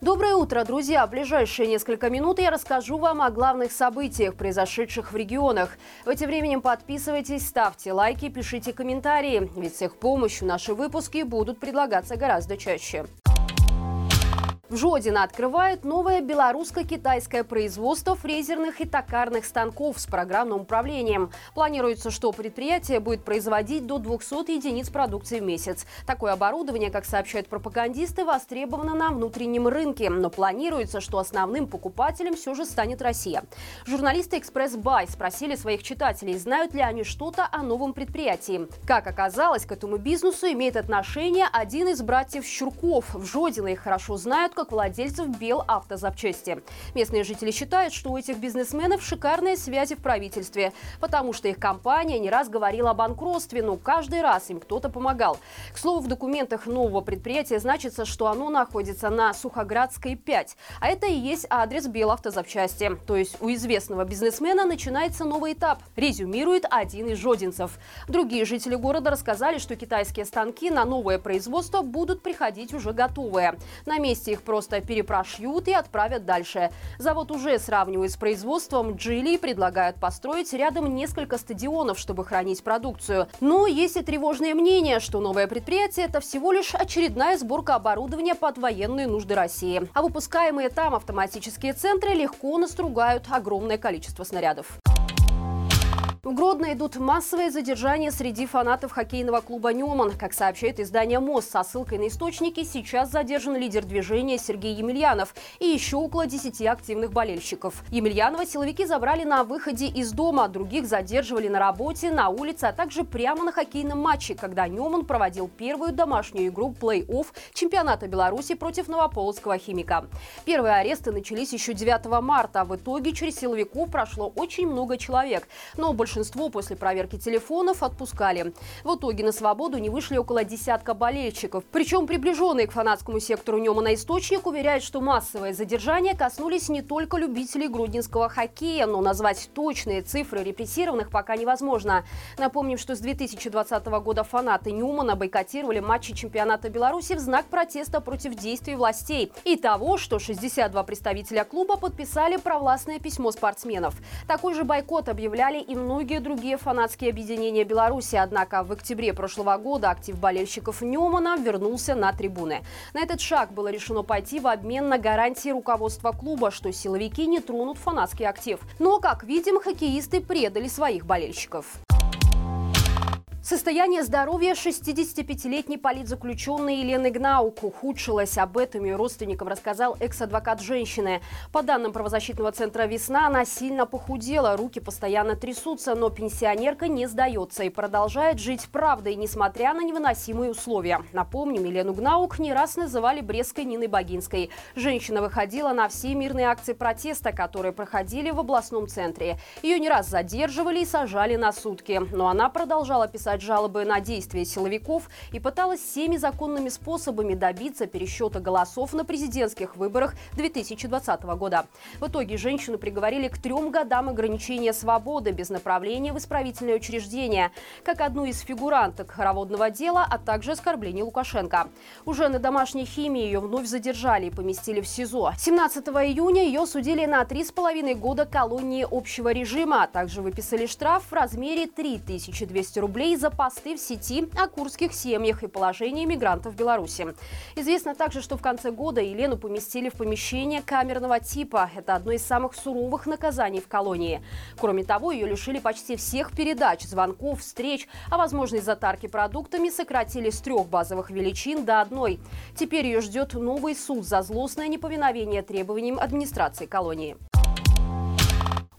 Доброе утро, друзья! В ближайшие несколько минут я расскажу вам о главных событиях, произошедших в регионах. В эти временем подписывайтесь, ставьте лайки, пишите комментарии, ведь с их помощью наши выпуски будут предлагаться гораздо чаще. В Жодино открывает новое белорусско-китайское производство фрезерных и токарных станков с программным управлением. Планируется, что предприятие будет производить до 200 единиц продукции в месяц. Такое оборудование, как сообщают пропагандисты, востребовано на внутреннем рынке. Но планируется, что основным покупателем все же станет Россия. Журналисты «Экспресс Бай» спросили своих читателей, знают ли они что-то о новом предприятии. Как оказалось, к этому бизнесу имеет отношение один из братьев Щурков. В Жодино их хорошо знают как владельцев Белавтозапчасти. Местные жители считают, что у этих бизнесменов шикарные связи в правительстве, потому что их компания не раз говорила о банкротстве, но каждый раз им кто-то помогал. К слову, в документах нового предприятия значится, что оно находится на Сухоградской 5. А это и есть адрес Белавтозапчасти. То есть у известного бизнесмена начинается новый этап, резюмирует один из жодинцев. Другие жители города рассказали, что китайские станки на новое производство будут приходить уже готовые. На месте их просто перепрошьют и отправят дальше. Завод уже сравнивает с производством Джили и предлагают построить рядом несколько стадионов, чтобы хранить продукцию. Но есть и тревожное мнение, что новое предприятие – это всего лишь очередная сборка оборудования под военные нужды России. А выпускаемые там автоматические центры легко настругают огромное количество снарядов. В Гродно идут массовые задержания среди фанатов хоккейного клуба «Неман». Как сообщает издание МОЗ со ссылкой на источники, сейчас задержан лидер движения Сергей Емельянов и еще около 10 активных болельщиков. Емельянова силовики забрали на выходе из дома, других задерживали на работе, на улице, а также прямо на хоккейном матче, когда «Неман» проводил первую домашнюю игру плей-офф чемпионата Беларуси против Новополоцкого «Химика». Первые аресты начались еще 9 марта. В итоге через силовиков прошло очень много человек, но больше большинство после проверки телефонов отпускали. В итоге на свободу не вышли около десятка болельщиков. Причем приближенные к фанатскому сектору Немана источник уверяет, что массовые задержания коснулись не только любителей грудинского хоккея, но назвать точные цифры репрессированных пока невозможно. Напомним, что с 2020 года фанаты Ньюмана бойкотировали матчи чемпионата Беларуси в знак протеста против действий властей и того, что 62 представителя клуба подписали провластное письмо спортсменов. Такой же бойкот объявляли и многие многие другие фанатские объединения Беларуси. Однако в октябре прошлого года актив болельщиков Немана вернулся на трибуны. На этот шаг было решено пойти в обмен на гарантии руководства клуба, что силовики не тронут фанатский актив. Но, как видим, хоккеисты предали своих болельщиков. Состояние здоровья 65-летней политзаключенной Елены Гнаук ухудшилось. Об этом ее родственникам рассказал экс-адвокат женщины. По данным правозащитного центра «Весна», она сильно похудела, руки постоянно трясутся, но пенсионерка не сдается и продолжает жить правдой, несмотря на невыносимые условия. Напомним, Елену Гнаук не раз называли Брестской Ниной Богинской. Женщина выходила на все мирные акции протеста, которые проходили в областном центре. Ее не раз задерживали и сажали на сутки. Но она продолжала писать подавать жалобы на действия силовиков и пыталась всеми законными способами добиться пересчета голосов на президентских выборах 2020 года. В итоге женщину приговорили к трем годам ограничения свободы без направления в исправительное учреждение, как одну из фигуранток хороводного дела, а также оскорблений Лукашенко. Уже на домашней химии ее вновь задержали и поместили в СИЗО. 17 июня ее судили на три с половиной года колонии общего режима, а также выписали штраф в размере 3200 рублей за посты в сети о курских семьях и положении мигрантов в Беларуси. Известно также, что в конце года Елену поместили в помещение камерного типа. Это одно из самых суровых наказаний в колонии. Кроме того, ее лишили почти всех передач, звонков, встреч, а возможной затарки продуктами сократили с трех базовых величин до одной. Теперь ее ждет новый суд за злостное неповиновение требованиям администрации колонии.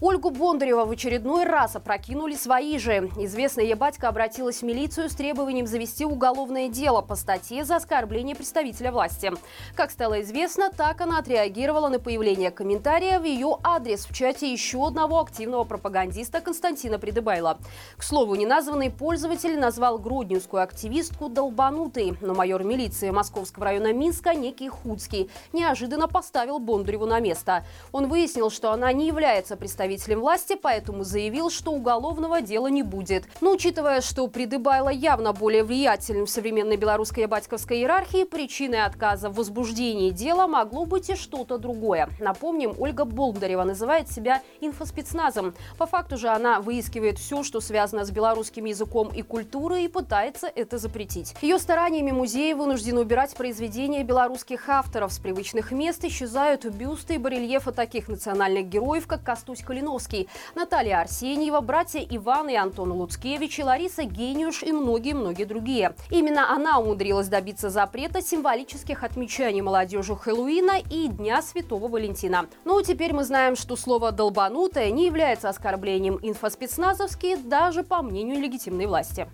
Ольгу Бондарева в очередной раз опрокинули свои же. Известная ебатька обратилась в милицию с требованием завести уголовное дело по статье за оскорбление представителя власти. Как стало известно, так она отреагировала на появление комментария в ее адрес в чате еще одного активного пропагандиста Константина Придыбайла. К слову, неназванный пользователь назвал гродненскую активистку долбанутой, но майор милиции Московского района Минска, некий Худский, неожиданно поставил Бондареву на место. Он выяснил, что она не является представителем представителем власти, поэтому заявил, что уголовного дела не будет. Но учитывая, что Придыбайло явно более влиятельным в современной белорусской батьковской иерархии, причиной отказа в возбуждении дела могло быть и что-то другое. Напомним, Ольга Болдарева называет себя инфоспецназом. По факту же она выискивает все, что связано с белорусским языком и культурой, и пытается это запретить. Ее стараниями музеи вынуждены убирать произведения белорусских авторов. С привычных мест исчезают бюсты и барельефы таких национальных героев, как Костусь Калиновский, Наталья Арсеньева, братья Иван и Антон Луцкевич, и Лариса Гениуш и многие-многие другие. Именно она умудрилась добиться запрета символических отмечаний молодежи Хэллоуина и Дня Святого Валентина. Ну, теперь мы знаем, что слово «долбанутое» не является оскорблением инфоспецназовские даже по мнению легитимной власти.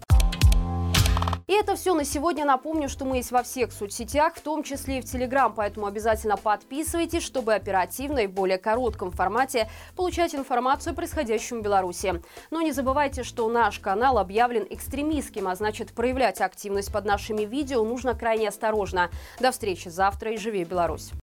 И это все на сегодня. Напомню, что мы есть во всех соцсетях, в том числе и в Телеграм, поэтому обязательно подписывайтесь, чтобы оперативно и в более коротком формате получать информацию о происходящем в Беларуси. Но не забывайте, что наш канал объявлен экстремистским, а значит проявлять активность под нашими видео нужно крайне осторожно. До встречи завтра и живи Беларусь!